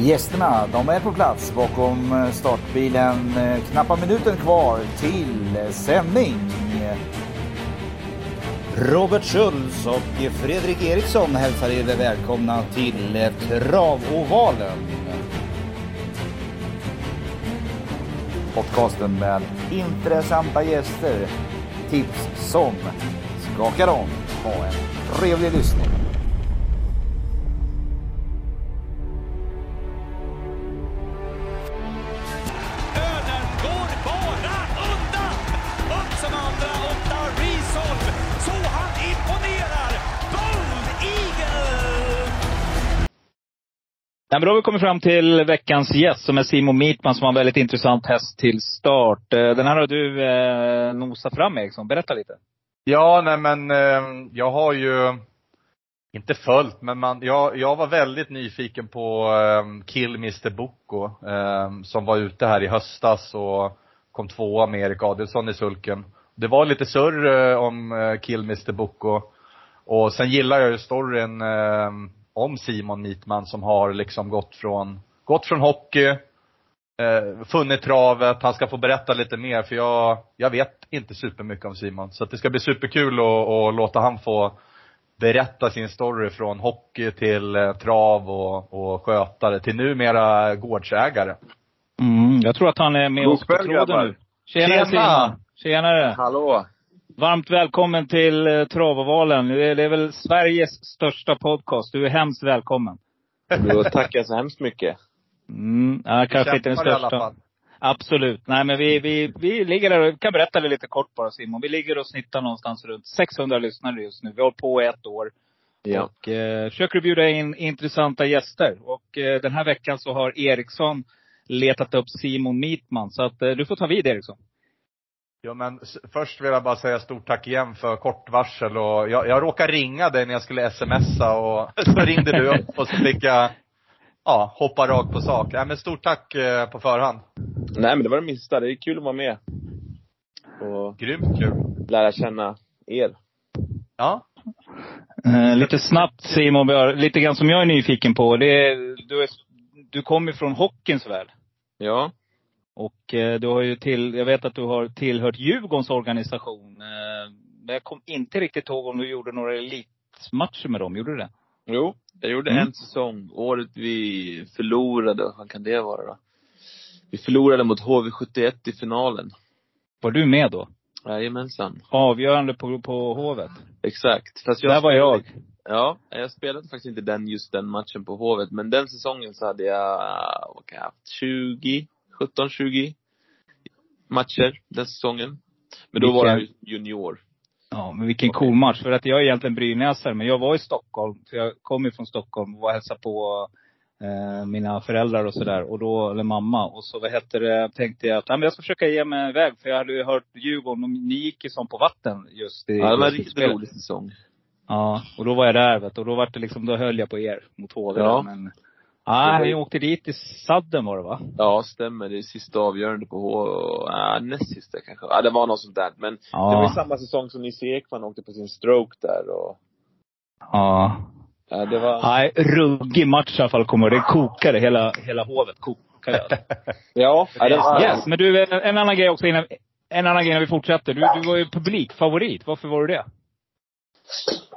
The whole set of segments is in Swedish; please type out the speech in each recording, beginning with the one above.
Gästerna, de är på plats bakom eh, startbilen. Eh, knappa minuten kvar till eh, sändning. Robert Schultz och Fredrik Eriksson hälsar er välkomna till Travovalen. Podcasten med intressanta gäster, tips som skakar om. Ha en trevlig lyssning. Nej, men då har vi kommit fram till veckans gäst som är Simon Mitman som har en väldigt intressant häst till start. Eh, den här har du eh, nosat fram Eriksson. Berätta lite. Ja, nej men eh, jag har ju inte följt, men man, jag, jag var väldigt nyfiken på eh, Kill Mr Boko, eh, som var ute här i höstas och kom tvåa med Erik Adelsson i sulken. Det var lite surr eh, om eh, Kill Mr Boko. Och sen gillar jag ju storyn eh, om Simon Mitman som har liksom gått från, gått från hockey, eh, funnit travet, han ska få berätta lite mer för jag, jag vet inte supermycket om Simon. Så att det ska bli superkul att, att låta han få berätta sin story från hockey till eh, trav och, och skötare till numera gårdsägare. Mm, jag tror att han är med oss på tråden nu. Tjenare Tjena! Simon! Tjenare! Hallå! Varmt välkommen till eh, Travavalen. Det är, det är väl Sveriges största podcast. Du är hemskt välkommen. Då tackar jag så hemskt mycket. Mm, ja, kanske inte den Kämpar i alla största. fall. Absolut. Nej men vi, vi, vi ligger där, och kan berätta det lite kort bara Simon. Vi ligger och snittar någonstans runt 600 lyssnare just nu. Vi har på ett år. Ja. Och eh, försöker bjuda in intressanta gäster. Och eh, den här veckan så har Eriksson letat upp Simon Mitman. Så att eh, du får ta vid Eriksson. Ja men först vill jag bara säga stort tack igen för kort varsel och jag, jag råkade ringa dig när jag skulle smsa och så ringde du upp och så fick jag, ja, hoppa rakt på sak. Nej men stort tack eh, på förhand. Nej men det var det minsta. Det är kul att vara med. Och Grymt kul. lära känna er. Ja. Eh, lite snabbt Simon, bara lite grann som jag är nyfiken på. Det är, du, är, du kommer från hockeyns värld. Ja. Och eh, du har ju till, jag vet att du har tillhört Djurgårdens organisation. Eh, men jag kom inte riktigt ihåg om du gjorde några elitmatcher med dem. Gjorde du det? Jo, jag gjorde Mm. en säsong. Året vi förlorade, vad kan det vara då? Vi förlorade mot HV71 i finalen. Var du med då? Jajamensan. Avgörande på, på Hovet? Exakt. Fast Där var jag. Ja, jag spelade faktiskt inte den, just den matchen på Hovet. Men den säsongen så hade jag, vad kan jag ha haft, 20, 17, 20 matcher den säsongen. Men då var jag Vilken- junior. Ja, men vilken cool match. För att jag är egentligen brynäsare, men jag var i Stockholm. För jag kom ju från Stockholm och var hälsade på eh, mina föräldrar och sådär. Och då, eller mamma. Och så vad heter det, tänkte jag att ja, men jag ska försöka ge mig iväg. För jag hade ju hört Djurgården, och ni gick ju som på vatten just i Ja, det var en riktigt rolig säsong. Ja, och då var jag där vet du. Och då var det liksom, då höll jag på er mot HV. Ja. Men, nej, ju- jag åkte dit i sadden var det va? Ja, stämmer. Det är sista avgörande på H... Ja, näst sista kanske. Ja, det var något sånt där. Men Ja. det var ju samma säsong som Nisse Ekman åkte på sin stroke där och... Ja. Ja, det var... Nej, ruggig match i alla fall kommer. Det kokade hela, hela hovet. Kokade. Ja, ja det var... yes, men du, en, en annan grej också innan, en annan grej innan vi fortsätter. Du, du var ju publikfavorit. Varför var du det?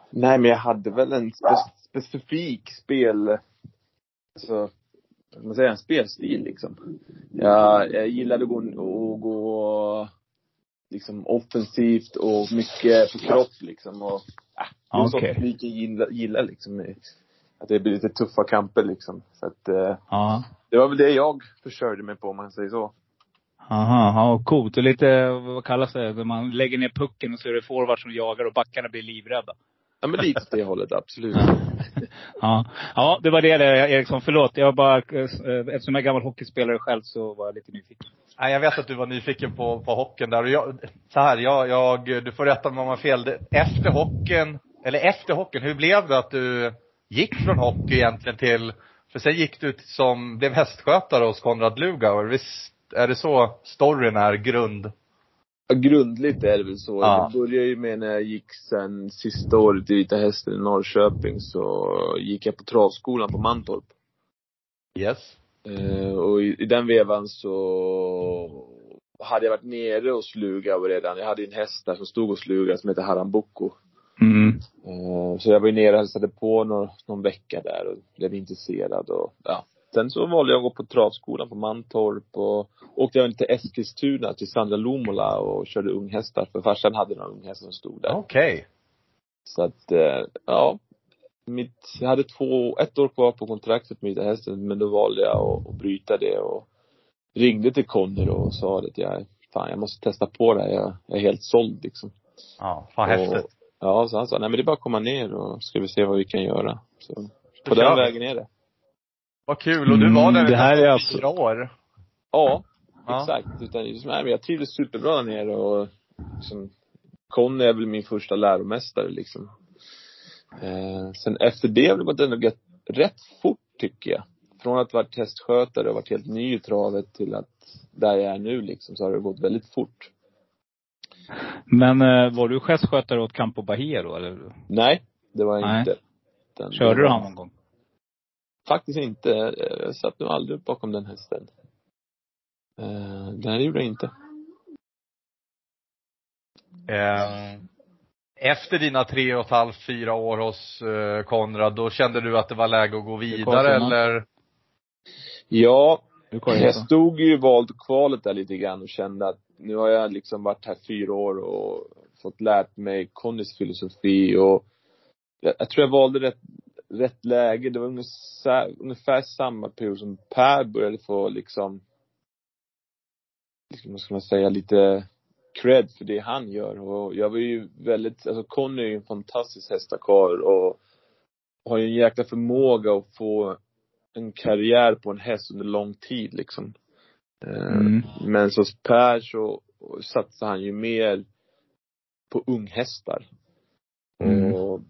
Nej, men jag hade väl en spe specifik spel... Alltså, vad ska man säga? En spelstil liksom. Jag, jag gillade att gå, att gå liksom offensivt och mycket på kropp liksom. Och, äh, det är Okej. sånt publiken gillar, gillar liksom. Att det blir lite tuffa kamper liksom. Så att, eh, Ja. det var väl det jag försörjde mig på om man säger så. Aha, ja, coolt. Och lite, vad kallas det? När man lägger ner pucken och så är det forwards som jagar och backarna blir livrädda. Ja men lite åt det hållet, absolut. Ja. ja, det var det där Eriksson. Förlåt. Jag bara, eh, eh, eftersom jag är gammal hockeyspelare själv så var jag lite nyfiken. Nej, jag vet att du var nyfiken på, på hockeyn där och jag, så här, jag, jag, du får rätta mig om jag har fel. Efter hockeyn, eller efter hockeyn, hur blev det att du gick från hockey egentligen till, för sen gick du som, blev hästskötare hos Konrad Lugauer. Visst är det så storyn är grund? Grundligt är det väl så. Ja. Det började ju med när jag gick sen sista året i Vita Hästen i Norrköping så gick jag på travskolan på Mantorp. Yes. Eh, och i, i den vevan så hade jag varit nere och slugat redan. Jag hade en häst där som stod och slugade som heter Harambuco. Mm. Eh, så jag var ju nere och hälsade på någon, någon vecka där och blev intresserad och ja. Sen så valde jag att gå på travskolan på Mantorp och åkte jag till Eskilstuna till Sandra Lomola och körde unghästar för farsan hade några unghästar som stod där. Okej. Så att, eh, ja. Mitt, jag hade två, ett år kvar på kontraktet med hästen men då valde jag att, att bryta det och ringde till Conny då och sa att jag, fan jag måste testa på det här. Jag, jag är helt såld liksom. Ja, fan häftigt. Och, ja, så han sa, nej men det är bara att komma ner och ska vi se vad vi kan göra. Så, på den vägen är det. Vad kul. Och du var där Mm, det här är alltså- fyra år. Ja, Ja. exakt. Utan, liksom, nej, jag trivdes superbra där nere och liksom, Conny är väl min första läromästare liksom. Eh, sen efter det har det gått ändå rätt, rätt fort tycker jag. Från att varit hästskötare och varit helt ny i travet till att där jag är nu liksom, så har det gått väldigt fort. Men eh, var du chefskötare åt Campo Bahia då eller? Nej, det var jag Nej. inte. Utan Körde du han någon gång? Faktiskt inte. Eh, Jag satt nog aldrig bakom den hästen. Nej, det gjorde jag inte. Eh, Efter dina tre och ett halvt, fyra år hos eh, Konrad, då kände du att det var läge att gå vidare eller? Ja, jag stod ju i valet och kvalet där lite grann och kände att nu har jag liksom varit här fyra år och fått lärt mig Connys filosofi och jag, jag tror jag valde rätt, rätt läge. Det var ungefär, ungefär samma period som Per började få liksom, liksom, vad ska man säga, lite cred för det han gör. Och jag var ju väldigt, alltså Conny är ju en fantastisk hästakar och har ju en jäkla förmåga att få en karriär på en häst under lång tid liksom. Eh, Mm. Men så Per så satsar han ju mer på unghästar. Mm. Och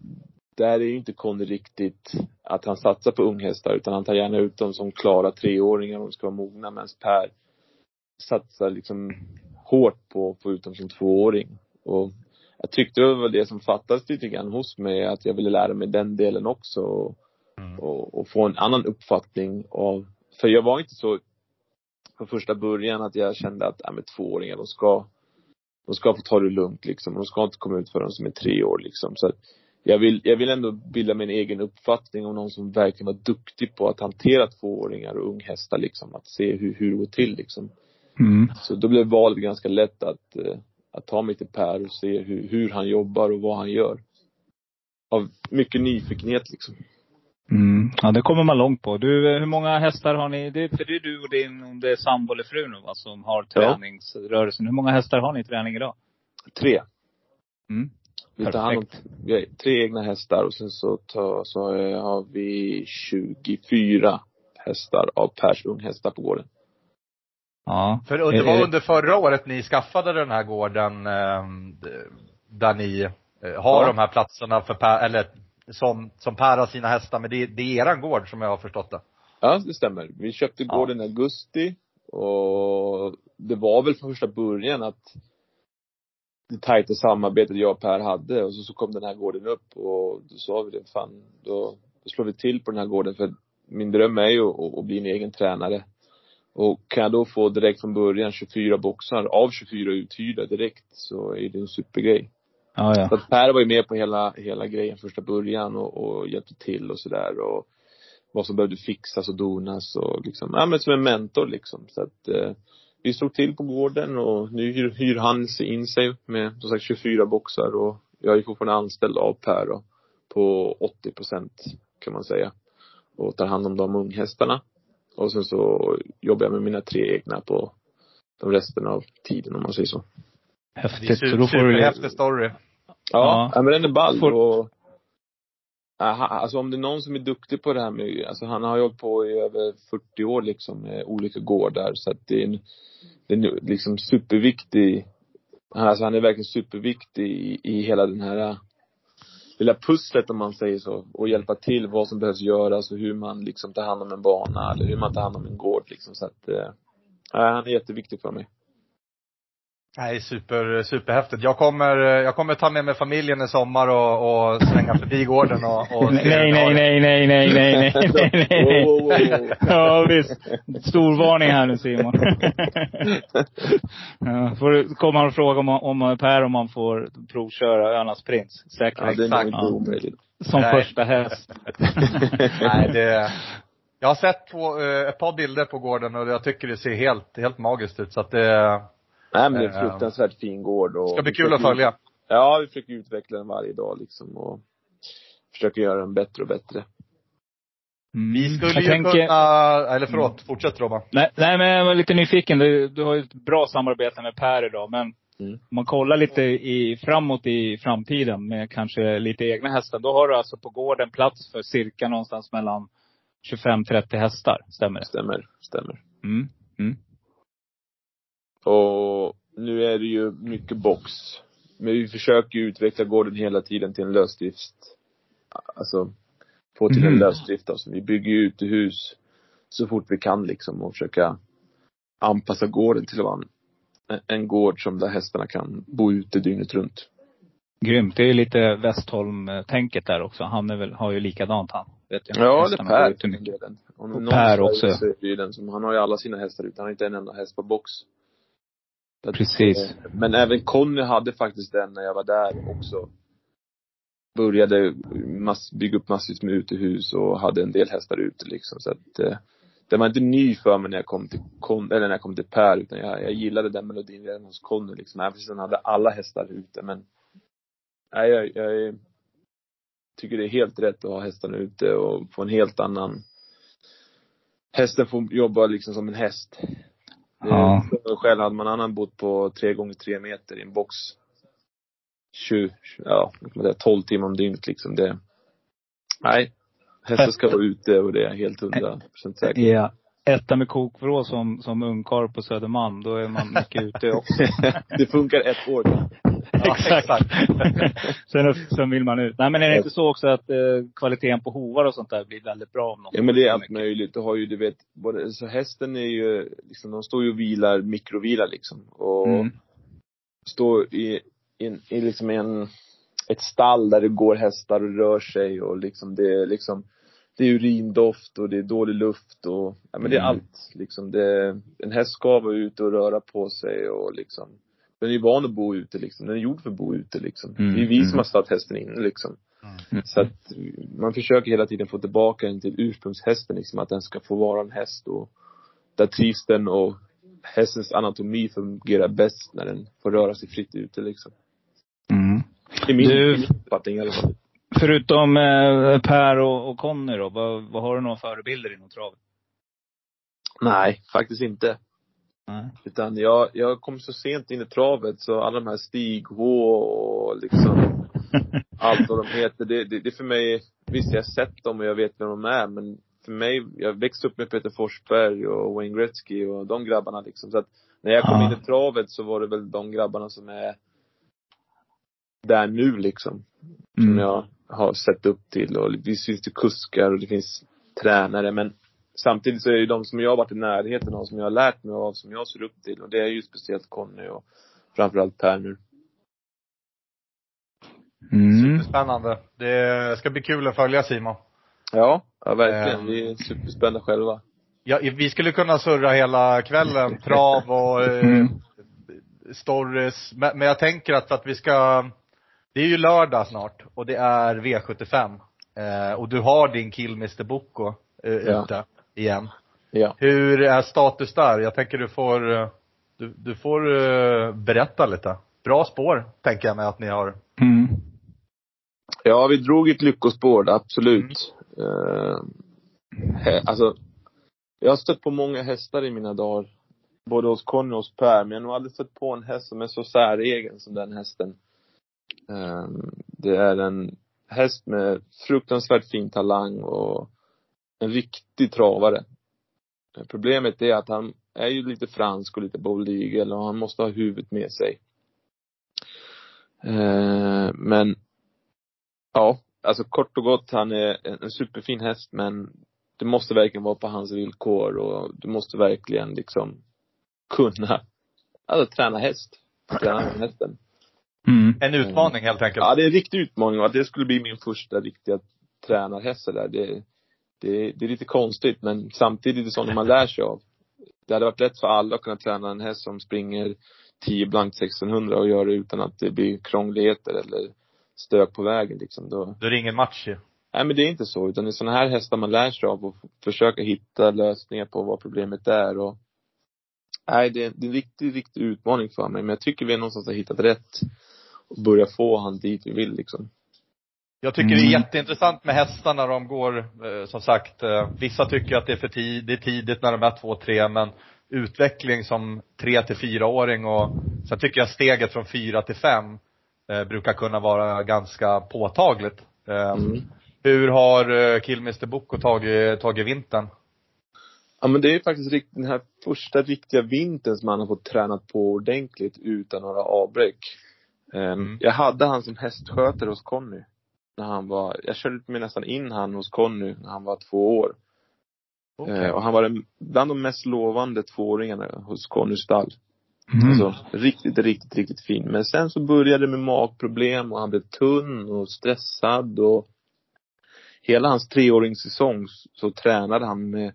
där är ju inte Conny riktigt att han satsar på unghästar utan han tar gärna ut dem som klara treåringar och de ska vara mogna medan Per satsar liksom hårt på att få ut dem som tvååring. Och jag tyckte det var det som fattades lite grann hos mig, att jag ville lära mig den delen också. Och, Mm. och, och få en annan uppfattning av, för jag var inte så från första början att jag kände att, ja men tvååringar, de ska, de ska få ta det lugnt liksom. De ska inte komma ut för de som är tre år liksom. Så att jag vill, jag vill ändå bilda min egen uppfattning om någon som verkligen var duktig på att hantera tvååringar och unghästar liksom. Att se hur, hur det går till liksom. Mm. Så då blev valet ganska lätt att, eh, att ta mig till Per och se hur, hur han jobbar och vad han gör. Av mycket nyfikenhet liksom. Mm. Ja, det kommer man långt på. Du, eh, hur många hästar har ni? Det, för det är du och din, det är sambo eller fru nu va, som har träningsrörelsen. Hur många hästar har ni i träning idag? Tre. Mm. Vi tar hand om, Perfekt. vi har tre egna hästar och sen så, tar, så har- vi 24 hästar av Pers unghästar på gården. Ja. För det var är- under förra året ni skaffade den här gården eh, där ni eh, har Ja. de här platserna för Per, eller som, som Per har sina hästar, men det, det är eran gård som jag har förstått det. Ja, det stämmer. Vi köpte Ja. gården i augusti och det var väl från första början att det tajta samarbetet jag och Per hade och så, så kom den här gården upp och då sa vi det, fan då, då slår vi till på den här gården för min dröm är ju att, att bli en egen tränare. Och kan jag då få direkt från början 24 boxar av 24 uthyrda direkt så är det en supergrej. Ja, Så ja. att Per var ju med på hela, hela grejen första början och, och hjälpte till och sådär och vad som behövde fixas och donas och liksom, ja men som en mentor liksom. Så att eh, vi slog till på gården och nu hyr, hyr han sig in sig med som sagt 24 boxar och jag är fortfarande anställd av Per då, på 80 procent kan man säga. Och tar hand om de unghästarna. Och sen så jobbar jag med mina tre egna på de resten av tiden om man säger så. Det är Häftigt. Så super, då får du, superhäftig story. Ja, Ja. ja. men den är ball Får- och Äh, Aha, alltså om det är någon som är duktig på det här med, alltså han har ju hållit på i över 40 år liksom med olika gårdar så att det är en, det är en liksom superviktig, alltså han är verkligen superviktig i, i hela den här äh, lilla pusslet om man säger så och hjälpa till vad som behövs göras och hur man liksom tar hand om en bana eller hur man tar hand om en gård liksom så att, eh, han är jätteviktig för mig. Nej, super, superhäftigt. Jag kommer, jag kommer ta med mig familjen i sommar och, och svänga förbi gården och, och Nej, nej, nej, nej, nej, nej, nej, nej, nej, nej. Ja, visst. Storvarning här nu Simon. Ja, får du komma och fråga om, om Per om man får provköra Önas Prins. Säkert. Ja, det är nog inte omöjligt. Som Nej. första häst. Nej, det, jag har sett två, eh, ett par bilder på gården och jag tycker det ser helt, helt magiskt ut så att det Nej men det är en Eh, fruktansvärt fin gård och ska bli vi kul att följa. Ja, vi försöker utveckla den varje dag liksom och försöker göra den bättre och bättre. Mm. Vi skulle jag ju tänker, kunna, eller förlåt, fortsätt Robban. Nej, nej, men jag var lite nyfiken. Du, du har ju ett bra samarbete med Per idag. Men Mm. om man kollar lite i, framåt i framtiden med kanske lite egna hästar. Då har du alltså på gården plats för cirka någonstans mellan 25-30 hästar. Stämmer det? Stämmer, stämmer. Mm. Mm. Och nu är det ju mycket box. Men vi försöker ju utveckla gården hela tiden till en lösdrift. Alltså, få till en Mhm. lösdrift alltså. Vi bygger ju utehus så fort vi kan liksom och försöka anpassa gården till en, en gård som där hästarna kan bo ute dygnet runt. Grymt. Det är ju lite Westholm-tänket där också. Han är väl, har ju likadant han. Vet jag. Ja, det är Hästarna går Per. Och någon Per också. Så är det den som, han har ju alla sina hästar ute. Han har inte en enda häst på box. Precis. eh, Men även Conny hade faktiskt den när jag var där också. Började mass, bygga upp massvis med utehus och hade en del hästar ute liksom. Så att, eh, det var inte ny för mig när jag kom till Con, eller när jag kom till Per, utan jag, jag gillade den melodin redan hos Conny liksom. Även fast han hade alla hästar ute, men nej, jag, jag tycker det är helt rätt att ha hästarna ute och få en helt annan Hästen får jobba liksom som en häst. Ja. Ja. Själv hade man annan bott på tre gånger tre meter i en box. 20, ja, vad kan man säga, 12 timmar om dygnet liksom. Det, nej. Hästen ska vara ute och det är helt hundra procent säker på. Ja. Etta med kokvrå som, som ungkarl på Södermalm. Då är man mycket ute också. det funkar ett år. Exakt. sen, sen vill man ut. Nej men är det inte så också att eh, kvaliteten på hovar och sånt där blir väldigt bra om Ja men det är allt möjligt. Du har ju, du vet, både, så hästen är ju, liksom, de står ju och vilar, mikrovilar liksom. Och Mm. står i, i, i liksom en, ett stall där det går hästar och rör sig och liksom det är liksom, det är urindoft och det är dålig luft och, ja men det är Mm. allt liksom. Det, en häst ska vara ute och röra på sig och liksom, den är ju van att bo ute liksom. Den är gjord för att bo ute liksom. Mm, Det är vi mm. som har satt hästen inne liksom. Mm. Så att man försöker hela tiden få tillbaka den till ursprungshästen liksom, att den ska få vara en häst och där trivs den och hästens anatomi fungerar bäst när den får röra sig fritt ute liksom. Mm. I min, Du- min uppfattning i alla fall. Förutom eh, Per och, och Conny då, vad, vad har du några förebilder inom travet? Nej, faktiskt inte. Nej. Utan jag, jag kom så sent in i travet så alla de här Stig H och liksom allt vad de heter, det, det, det för mig, visst jag har sett dem och jag vet vem de är men för mig, jag växte upp med Peter Forsberg och Wayne Gretzky och de grabbarna liksom. Så att när jag kom Ja. in i travet så var det väl de grabbarna som är där nu liksom. Som Mm. jag har sett upp till och visst finns det kuskar och det finns tränare men samtidigt så är det ju de som jag har varit i närheten av, som jag har lärt mig av, som jag ser upp till och det är ju speciellt Conny och framförallt Per nu. Mm. Superspännande. Det ska bli kul att följa Simon. Ja, ja verkligen. Ehm. Vi är superspända själva. Ja, vi skulle kunna surra hela kvällen, trav och eh, Mm. stories. Men, men jag tänker att för att vi ska, det är ju lördag snart och det är V75. Eh, och du har din kill Mr Boko eh, Ja. ute igen. Ja. Hur är status där? Jag tänker du får, eh, du, du får eh, berätta lite. Bra spår, tänker jag mig att ni har. Mm. Ja, vi drog ett lyckospår, absolut. Eh, hä- alltså, jag har stött på många hästar i mina dagar. Både hos Conny och hos Per, men jag har nog aldrig stött på en häst som är så säregen som den hästen. Eh, det är en häst med fruktansvärt fin talang och en riktig travare. Problemet är att han är ju lite fransk och lite bold eagle och han måste ha huvudet med sig. Eh, men Ja, alltså kort och gott, han är en, superfin häst men det måste verkligen vara på hans villkor och du måste verkligen liksom kunna, alltså träna häst. träna hästen. Mm. En utmaning helt enkelt. Ja, det är en riktig utmaning och att det skulle bli min första riktiga tränarhäst där, det, det, det är lite konstigt men samtidigt är det sånt man lär sig av. Det hade varit lätt för alla att kunna träna en häst som springer 10 blankt 1600 och gör det utan att det blir krångligheter eller stök på vägen liksom. Då, Då är det ingen match ju. Nej men det är inte så, utan det är sådana här hästar man lär sig av och f- försöka hitta lösningar på vad problemet är och Nej, det är, det är en riktig, riktig utmaning för mig, men jag tycker vi någonstans har hittat rätt och börja få han dit vi vill liksom. Jag tycker det är Mm. jätteintressant med hästar när de går, eh, som sagt, eh, vissa tycker att det är för tid, det är tidigt när de är två, tre, men utveckling som tre till fyraåring och sen tycker jag steget från fyra till fem eh, brukar kunna vara ganska påtagligt. Eh, Mm. Hur har eh, Killmister Boko tagit, tagit vintern? Ja men det är faktiskt den här första riktiga vintern som han har fått tränat på ordentligt utan några avbräck. Ehm, Mm. Jag hade han som hästskötare hos Conny. När han var, jag körde mig nästan in han hos Conny när han var två år. Okej. Eh, och han var bland de mest lovande tvååringarna hos Connys stall. Mm. Alltså riktigt, riktigt, riktigt fin. Men sen så började det med magproblem och han blev tunn och stressad och hela hans treåringssäsong så tränade han med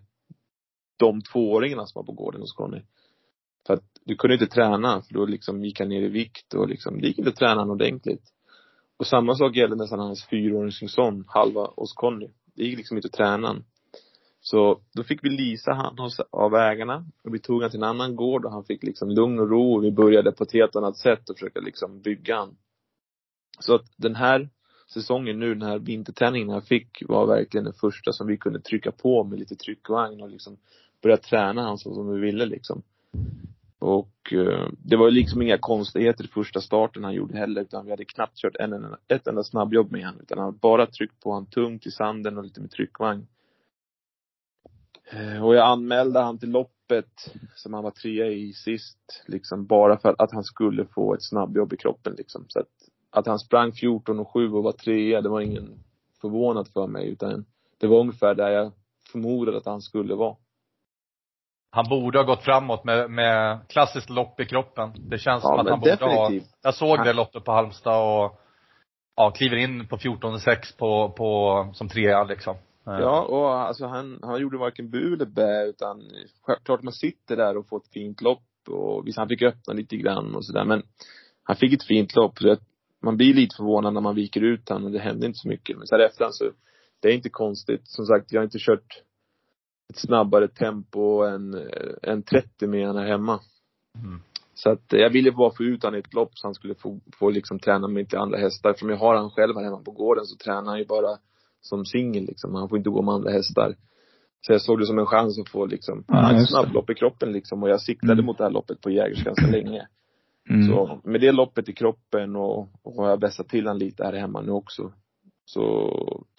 de tvååringarna som var på gården hos Conny. För att du kunde inte träna för då liksom gick han ner i vikt och liksom, det gick inte att träna han ordentligt. Och samma sak gällde nästan hans fyraåringssäsong, halva hos Conny. Det gick liksom inte att träna han. Så då fick vi lisa han hos, av ägarna och vi tog han till en annan gård och han fick liksom lugn och ro och vi började på ett helt annat sätt och försöka liksom bygga han. Så att den här säsongen nu, den här vinterträningen han fick var verkligen den första som vi kunde trycka på med lite tryckvagn och liksom börja träna han så som vi ville liksom. Och eh, det var liksom inga konstigheter i första starten han gjorde heller utan vi hade knappt kört en, ett enda snabbjobb med honom. utan han hade bara tryckt på han tungt i sanden och lite med tryckvagn. Eh, Och jag anmälde han till loppet som han var trea i sist, liksom bara för att han skulle få ett snabbjobb i kroppen liksom. Så att, att han sprang 14 och 7 och var trea, det var ingen förvånad för mig utan det var ungefär där jag förmodade att han skulle vara. Han borde ha gått framåt med, med klassiskt lopp i kroppen. Det känns Ja, som att han borde definitivt. ha, jag såg det loppet på Halmstad och ja, kliver in på 14,6 på, på, som trea liksom. Eh, Ja, och alltså han, han gjorde varken bu eller bä utan självklart man sitter där och får ett fint lopp och visst han fick öppna lite grann och sådär men han fick ett fint lopp. Så att man blir lite förvånad när man viker ut han och det hände inte så mycket. Men sen efterhand så, det är inte konstigt. Som sagt, jag har inte kört ett snabbare tempo än, än 30 med han hemma. Mm. Så att jag ville bara få ut han i ett lopp så han skulle få, få liksom träna med lite andra hästar. För om jag har han själv här hemma på gården så tränar han ju bara som singel liksom. Han får inte gå med andra hästar. Så jag såg det som en chans att få liksom, Ja, ett snabblopp i kroppen liksom. Och jag siktade Mm. mot det här loppet på Jägers ganska länge. Mm. Så med det loppet i kroppen och, och har jag vässat till han lite här hemma nu också. Så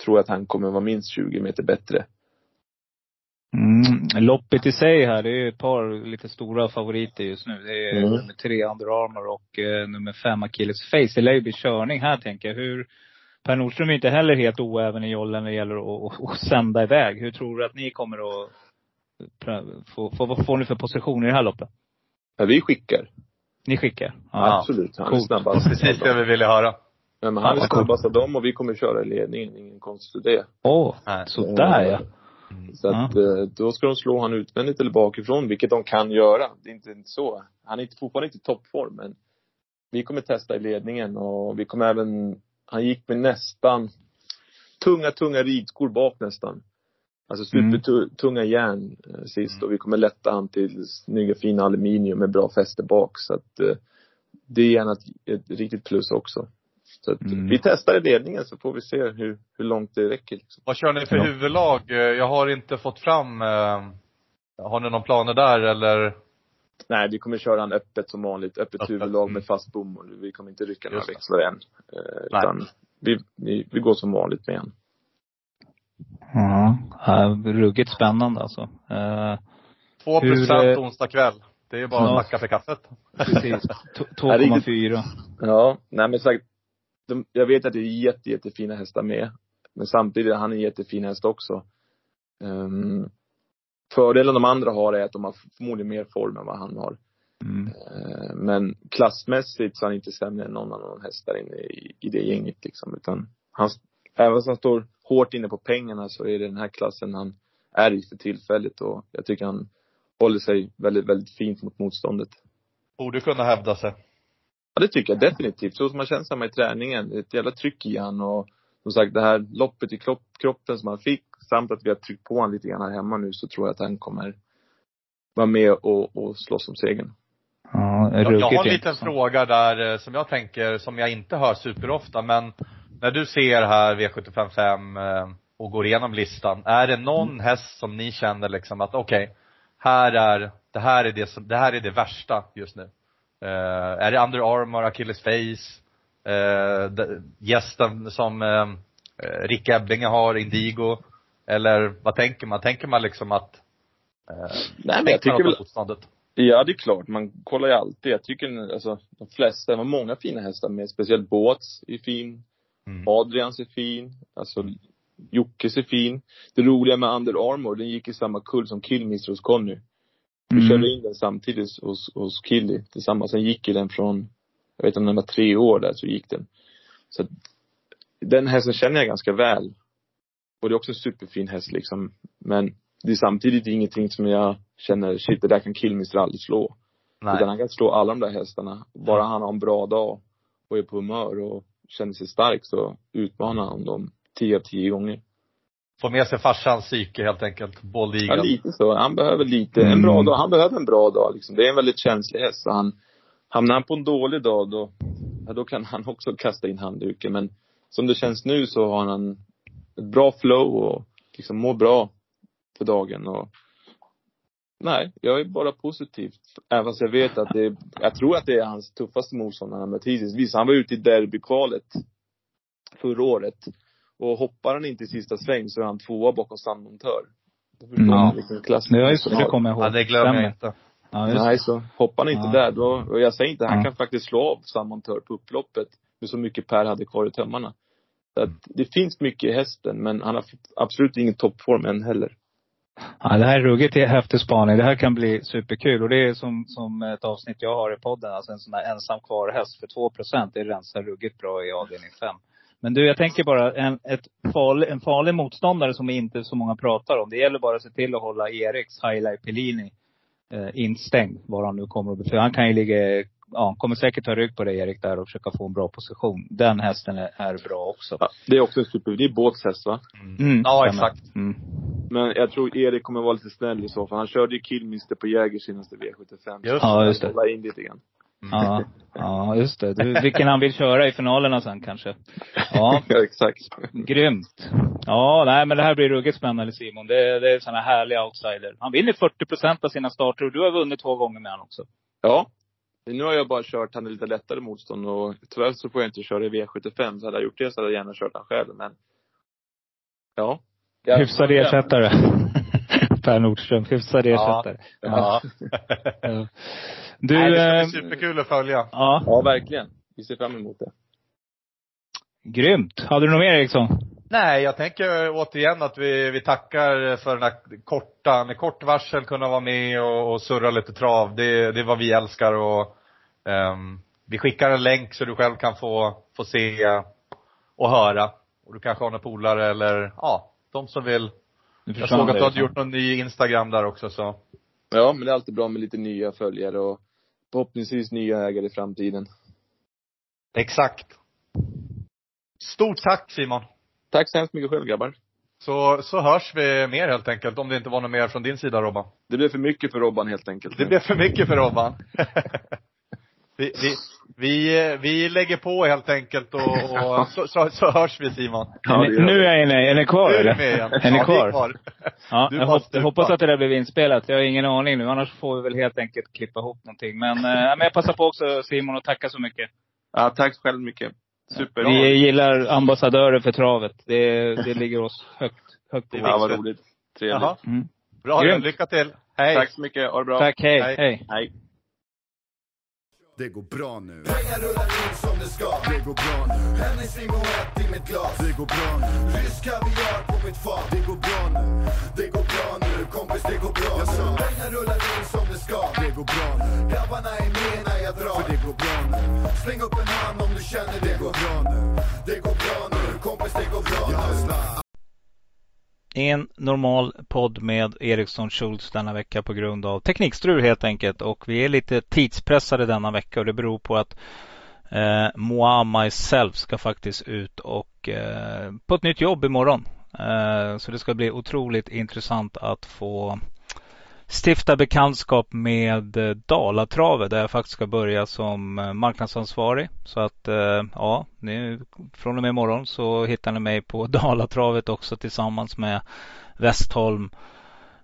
tror jag att han kommer vara minst 20 meter bättre. Mm. Loppet i sig här, det är ett par lite stora favoriter just nu. Det är Mm. nummer tre Under Armour och eh, nummer fem Achilles Face. Det lär ju bli körning här tänker jag. Hur, Per Nordström är inte heller helt oäven i jollen när det gäller att, att, att sända iväg. Hur tror du att ni kommer att få, få, vad får ni för position i det här loppet? Ja, vi skickar. Ni skickar? Ja, Absolut. Han är coolt. snabbast. Precis det vi ville höra. Ja, men han är Ja, snabbast av dem och vi kommer köra i ledningen. Ingen konstigt det. Åh, Nej. sådär ja. Så att eh, då ska de slå han utvändigt eller bakifrån, vilket de kan göra. Det är inte så. Han är inte, fortfarande inte i toppform, men vi kommer testa i ledningen och vi kommer även, han gick med nästan tunga, tunga ridskor bak nästan. Alltså Mm. supertunga järn eh, sist och vi kommer lätta han till snygga fina aluminium med bra fäste bak så att eh, det är gärna ett, ett riktigt plus också. Så att Mm. vi testar i ledningen så får vi se hur, hur långt det räcker. Liksom. Vad kör ni för Ja. huvudlag? Eh, Jag har inte fått fram, eh, har ni någon planer där eller? Nej, vi kommer köra en öppet som vanligt. Öppet Öppet, huvudlag mm. med fast bomull. Vi kommer inte rycka några växlar än. Eh, Nej. utan vi, vi, vi går som vanligt med en. Ja, ja, ruggigt spännande alltså. Eh, 2 Hur, procent eh, onsdag kväll. Det är bara att Ja. tacka för kaffet. precis. T- Ja, riktigt. 2,4. Ja, nej men sagt. De, jag vet att det är jätte, jättefina hästar med. Men samtidigt, han är en jättefin häst också. Um, fördelen de andra har är att de har förmodligen mer form än vad han har. Mm. Eh, Men klassmässigt så är han inte sämre än någon annan häst där inne i, i det gänget liksom. Utan han, även fast han står hårt inne på pengarna så är det den här klassen han är i för tillfället och jag tycker han håller sig väldigt, väldigt fint mot motståndet. Borde kunna hävda sig. Ja, det tycker jag definitivt. Så som man känner hemma i träningen. Ett jävla tryck i han och som sagt det här loppet i kropp, kroppen som han fick samt att vi har tryckt på honom lite grann här hemma nu så tror jag att han kommer vara med och, och slåss om segern. Ja, Jag, jag har en liten fråga där eh, som jag tänker, som jag inte hör superofta, men när du ser här V755 eh, och går igenom listan, är det någon Mm. häst som ni känner liksom att okej, här är, det här är det som, det här är det värsta just nu? Eh, är det Under Armour, Achilles Face, eh, gästen som eh, Rick Ebbinge har, Indigo? Eller vad tänker man? Tänker man liksom att eh, Nej men jag tycker väl, motståndet? ja det är klart, man kollar ju alltid. Jag tycker alltså de flesta, det var många fina hästar med. Speciellt Båts är fin. Mm. Adrians är fin. Alltså Jockes är fin. Det roliga med Under Armour, den gick i samma kull som Killmister hos Conny. Vi Mm. körde in den samtidigt hos, hos Killy tillsammans. Sen gick ju den från, jag vet inte om den var tre år där, så gick den. Så att, den hästen känner jag ganska väl. Och det är också en superfin häst liksom. Men det är samtidigt ingenting som jag känner, shit det där kan Killmister aldrig slå. Nej. Utan han kan slå alla de där hästarna. Bara han har en bra dag och är på humör och känner sig stark så utmanar han dem tio av tio gånger. Få med sig farsans psyke helt enkelt. Bold Ja, lite så. Han behöver lite, en bra Mm. dag. Han behöver en bra dag liksom. Det är en väldigt känslig häst. Han, hamnar han på en dålig dag då, ja, då kan han också kasta in handduken. Men som det känns nu så har han ett bra flow och liksom mår bra för dagen och Nej, jag är bara positiv. Även fast jag vet att det jag tror att det är hans tuffaste motståndare han mött hittills. Visst, han var ute i derbykvalet förra året. Och hoppar han inte i sista sväng så är han tvåa bakom Sandmontör. Förstår Ja. just det. Kommer jag ihåg. Ja, det glömmer jag inte. Ja, just Nej, så hoppar han inte Ja. där då, och jag säger inte, han Ja. kan faktiskt slå av Sandmontör på upploppet med så mycket Per hade kvar i tömmarna. Så att det finns mycket i hästen, men han har absolut ingen toppform än heller. Ja, det här är ruggigt häftig spaning. Det här kan bli superkul. Och det är som, som ett avsnitt jag har i podden. Alltså en sån här ensam kvar häst för 2% Det rensar ruggigt bra i avdelning 5. Men du, jag tänker bara, en, ett farlig, en farlig motståndare som inte så många pratar om. Det gäller bara att se till att hålla Eriks Highlight Pellini eh, instängd. Var han nu kommer att befinna Han kan ju ligga, ja, kommer säkert ta rygg på dig Erik där och försöka få en bra position. Den hästen är, är bra också. Ja, det är också en super, det är båtshäst va? Mm, Ja, stämmer. exakt. Mm. Men jag tror Erik kommer vara lite snäll i så fall. Han körde ju Killmister på Jägers senaste V75. Just Ja, just det. Hålla in lite grann. Ja, ja, just det. Du, vilken han vill köra i finalerna sen kanske. Ja, Ja, exakt. grymt. Ja, nej men det här blir ruggigt spännande Simon. Det, det är såna härliga outsider. Han vinner 40 procent av sina starter och du har vunnit två gånger med honom också. Ja. Nu har jag bara kört han lite lättare motstånd och tyvärr så får jag inte köra i V75. Så hade jag gjort det så hade jag gärna kört han själv, men Ja. Hyfsad ersättare. Per Nordström, hyfsad ersättare. Ja. Ja. Du, Nej, det ska eh, bli superkul att följa. ja, Ja, verkligen. Vi ser fram emot det. grymt. Hade du något mer Eriksson? Nej, jag tänker återigen att vi, vi tackar för den här korta, med kort varsel kunna vara med och, och surra lite trav. Det, det är vad vi älskar och ehm, vi skickar en länk så du själv kan få, få se och höra. Och du kanske har några polare eller, ja, de som vill. Jag såg att du hade gjort någon ny Instagram där också så. Ja, men det är alltid bra med lite nya följare och förhoppningsvis nya ägare i framtiden. Exakt. Stort tack Simon. Tack så hemskt mycket själv grabbar. Så, så hörs vi mer helt enkelt, om det inte var något mer från din sida Robban. Det blev för mycket för Robban helt enkelt. Det blev för mycket för Robban. vi, vi, vi, vi lägger på helt enkelt och, och så, så, så hörs vi Simon. Ja, nu är jag inne. Är ni kvar Nu är eller? Är ni Ja, kvar? kvar. Ja, jag hoppas att det där blev inspelat. Jag har ingen aning nu. Annars får vi väl helt enkelt klippa ihop någonting. Men, eh, men jag passar på också Simon att tacka så mycket. Ja, tack så själv mycket. Super. Vi gillar ambassadörer för travet. Det, det ligger oss högt, högt på Det är Ja, vad roligt. Trevligt. Mm. Bra, Grymt. lycka till. Hej. Tack så mycket. Ha det bra. Tack, hej, Hej. hej. Det går bra nu. Pengar rullar in som det ska Det går bra nu. Hennessy Moët i mitt glas Det går bra nu. Rysk kaviar på mitt fat Det går bra nu. Det går bra nu, kompis det går bra Jag nu. Pengar rullar in som det ska Det går bra nu. Grabbarna är med Släng upp en hand om du känner det går bra nu Det går bra nu, kompis det går bra nu en normal podd med Eriksson Schultz denna vecka på grund av teknikstrul helt enkelt. Och vi är lite tidspressade denna vecka och det beror på att eh, Moa Myself ska faktiskt ut och eh, på ett nytt jobb imorgon. Eh, så det ska bli otroligt intressant att få stifta bekantskap med eh, Dalatravet där jag faktiskt ska börja som eh, marknadsansvarig. Så att eh, ja, nu, från och med imorgon så hittar ni mig på Dalatravet också tillsammans med Westholm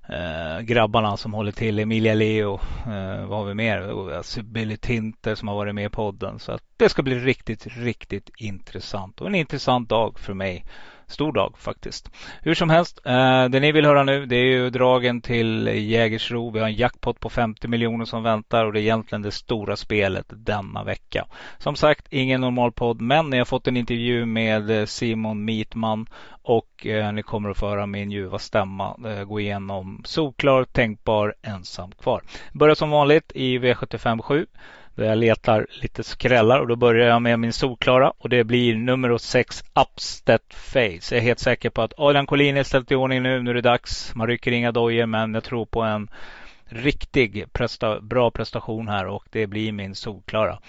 eh, grabbarna som håller till, Emilia Leo, eh, vad har vi mer? Billy Tinter som har varit med i podden. Så att det ska bli riktigt, riktigt intressant och en intressant dag för mig stor dag faktiskt. Hur som helst, eh, det ni vill höra nu det är ju dragen till Jägersro. Vi har en jackpot på 50 miljoner som väntar och det är egentligen det stora spelet denna vecka. Som sagt, ingen normal podd, men ni har fått en intervju med eh, Simon Mitman och eh, ni kommer att föra min ljuva stämma eh, gå igenom solklar, tänkbar, ensam kvar. Börjar som vanligt i V75 7 där jag letar lite skrällar och då börjar jag med min solklara och det blir nummer 6 Upstead Face. Jag är helt säker på att Adrian Collin är ställt i ordning nu. Nu är det dags. Man rycker inga dojor men jag tror på en riktig presta bra prestation här och det blir min solklara.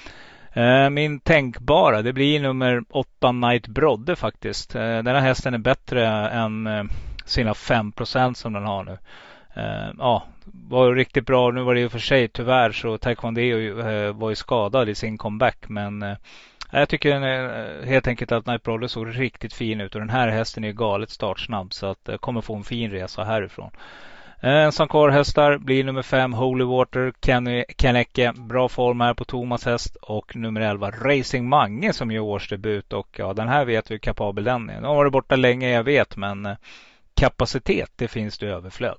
Eh, min tänkbara, det blir nummer 8 Night Brodde faktiskt. Eh, den här hästen är bättre än eh, sina 5 som den har nu. Ja, var riktigt bra. Nu var det ju för sig tyvärr så Taekwondo eh, var ju skadad i sin comeback. Men eh, jag tycker eh, helt enkelt att Night Brawler såg riktigt fin ut. Och den här hästen är galet startsnabb. Så att eh, kommer få en fin resa härifrån. Eh, ensam kvar hästar blir nummer 5 Holy Water, Kenny Kennecke. Bra form här på Thomas häst. Och nummer 11 Racing Mange som gör årsdebut. Och ja, den här vet vi hur kapabel den är. Nu har varit borta länge, jag vet. Men kapacitet, det finns det överflöd.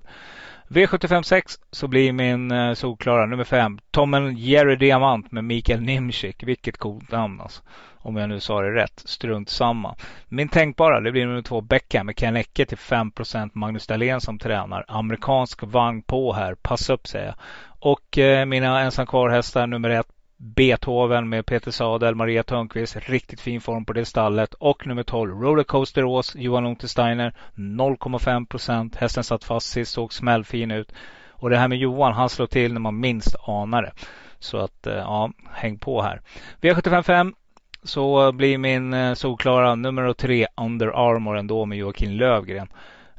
V756 så blir min eh, solklara nummer 5 Tommen Jerry Diamant med Mikael Nimczyk. Vilket coolt namn alltså. Om jag nu sa det rätt. Strunt samma. Min tänkbara det blir nummer 2 Beckham med Ken Ecke till 5 Magnus Dahlén som tränar. Amerikansk vagn på här. Pass upp säger jag. Och eh, mina ensam kvar hästar nummer 1 Beethoven med Peter Sadel, Maria Törnqvist. Riktigt fin form på det stallet. Och nummer 12 Rollercoaster Ås, Johan Untersteiner. 0,5 procent. Hästen satt fast sist, såg smällfin ut. Och det här med Johan, han slår till när man minst anar det. Så att, eh, ja, häng på här. V755 så blir min eh, solklara nummer tre Under Armour ändå med Joakim Lövgren.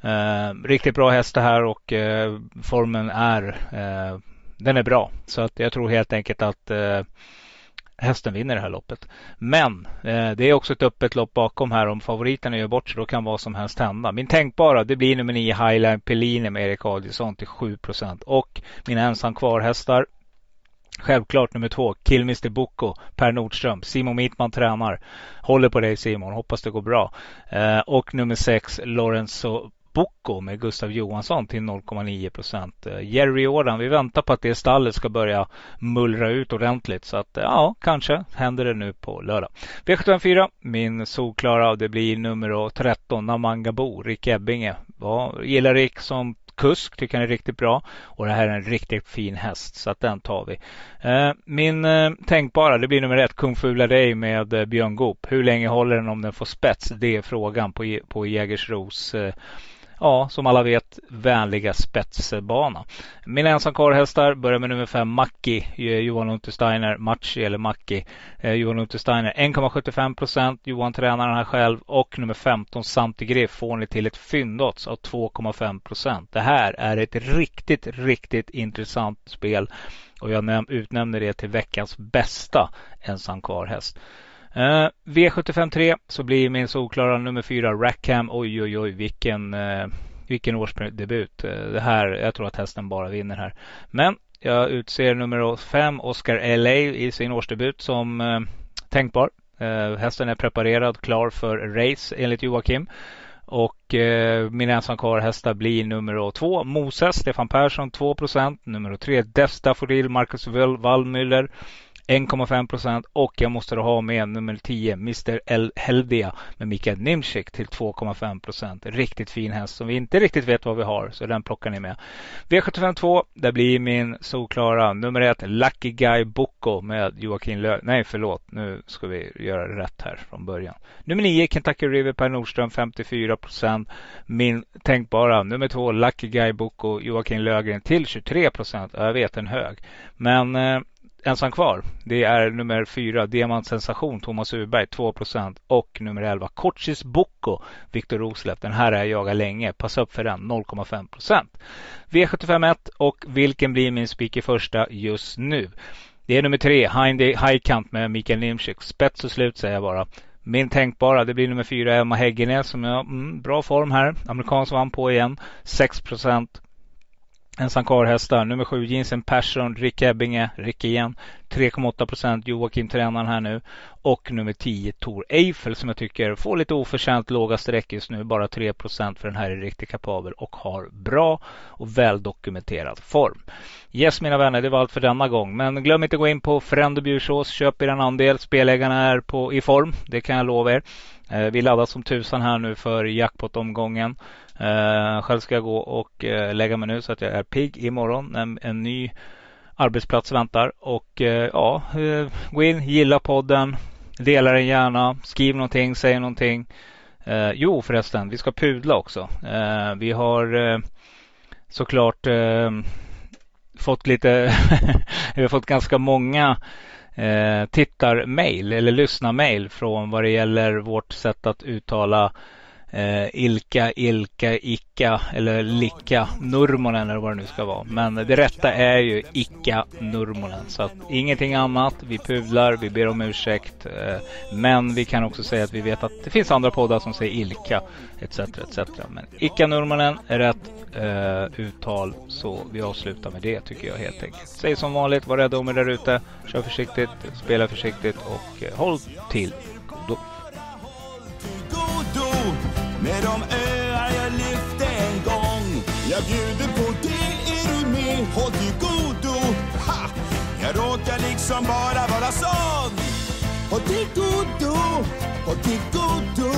Eh, riktigt bra häst det här och eh, formen är eh, den är bra. Så att jag tror helt enkelt att eh, hästen vinner det här loppet. Men eh, det är också ett öppet lopp bakom här. Om favoriterna gör bort sig då kan vad som helst hända. Min tänkbara det blir nummer 9 Highline Pellini med Erik Adielsson till 7% Och mina ensam kvar hästar Självklart nummer två, Kill Mr Boko, Per Nordström. Simon Mittman tränar. Håller på dig Simon, hoppas det går bra. Eh, och nummer sex, Lorenzo Bocco med Gustav Johansson till 0,9 procent. Eh, Jerry Jordan, vi väntar på att det stallet ska börja mullra ut ordentligt. Så att eh, ja, kanske händer det nu på lördag. V754, min solklara och det blir nummer 13, Namangabo, Rick Ebbinge. Ja, gillar Rick som kusk, tycker han är riktigt bra. Och det här är en riktigt fin häst, så att den tar vi. Eh, min eh, tänkbara, det blir nummer ett, Kung Fula Dig med eh, Björn Goop. Hur länge håller den om den får spets? Det är frågan på, på Jägersros ja, som alla vet, vänliga spetsbana. Mina ensamkarlhästar börjar med nummer 5 Macki, Johan Untersteiner, Machi eller Macki, eh, Johan Untersteiner. 1,75 eh, procent, Johan tränar den här själv och nummer 15 Santigriff får ni till ett fyndodds av 2,5 procent. Det här är ett riktigt, riktigt intressant spel och jag utnämner det till veckans bästa ensam ensamkarlhäst. Uh, V75 3 så blir min solklara nummer 4 Rackham. Oj oj oj vilken, uh, vilken årsdebut. Uh, det här, jag tror att hästen bara vinner här. Men jag utser nummer 5 Oscar LA i sin årsdebut som uh, tänkbar. Hästen är preparerad, klar för race enligt Joakim. Och eh, min ensam hästar blir nummer två Moses, Stefan Persson 2% Nummer tre Def Marcus Wallmüller 1,5% och jag måste då ha med nummer 10 Mr. El Heldia med Mikael Nimczyk till 2,5% Riktigt fin häst som vi inte riktigt vet vad vi har så den plockar ni med. V75 2 där blir min solklara nummer 1 Lucky Guy Bocco med Joakim Lö... Nej förlåt nu ska vi göra rätt här från början. Nummer 9 Kentucky River Per Nordström 54% Min tänkbara nummer 2 Lucky Guy Bocco Joakim Lögren till 23% Jag vet en hög. Men eh, ensam kvar. Det är nummer fyra Diamantsensation, Thomas Uberg 2% och nummer 11 Kortsis Boko, Viktor Rosleff. Den här är jag länge. Passa upp för den 0,5% V75 1 och vilken blir min speaker första just nu? Det är nummer 3 High Camp med Mikael Nimczyk. Spets och slut säger jag bara. Min tänkbara, det blir nummer fyra Emma Häggenäs som är mm, bra form här. Amerikansk vann på igen. 6 Ensam kvar Nummer 7 Jensen Persson, Rick Ebbinge, Rick igen. 3,8 procent Joakim tränaren här nu. Och nummer 10 Tor Eiffel som jag tycker får lite oförtjänt låga streck just nu. Bara 3 procent för den här är riktigt kapabel och har bra och väldokumenterad form. Yes mina vänner, det var allt för denna gång. Men glöm inte att gå in på Frendo Bjursås. Köp er en andel. Spelägarna är på, i form. Det kan jag lova er. Eh, vi laddar som tusan här nu för jackpot-omgången. Eh, själv ska jag gå och eh, lägga mig nu så att jag är pigg imorgon. En, en ny arbetsplats väntar. Och eh, ja, eh, gå in, gilla podden. Dela den gärna. Skriv någonting, säg någonting. Eh, jo förresten, vi ska pudla också. vi har såklart fått lite, vi har fått ganska många eh, tittarmail eller lyssnarmail från vad det gäller vårt sätt att uttala eh, Ilka, Ilka, Ika eller Licka Nurmonen eller vad det nu ska vara. Men det rätta är ju Icka Nurmonen. Så att ingenting annat. Vi pudlar, vi ber om ursäkt. Eh, men vi kan också säga att vi vet att det finns andra poddar som säger Ilka etc. etc. Men Icka Nurmonen är rätt eh, uttal. Så vi avslutar med det tycker jag helt enkelt. Säg som vanligt, var rädda om er där ute. Kör försiktigt, spela försiktigt och eh, håll till godo de öar jag lyfte en gång. Jag bjuder på det, är du med? Håll till godo. Ha! Jag råkar liksom bara vara sån. Håll till godo, håll till godo.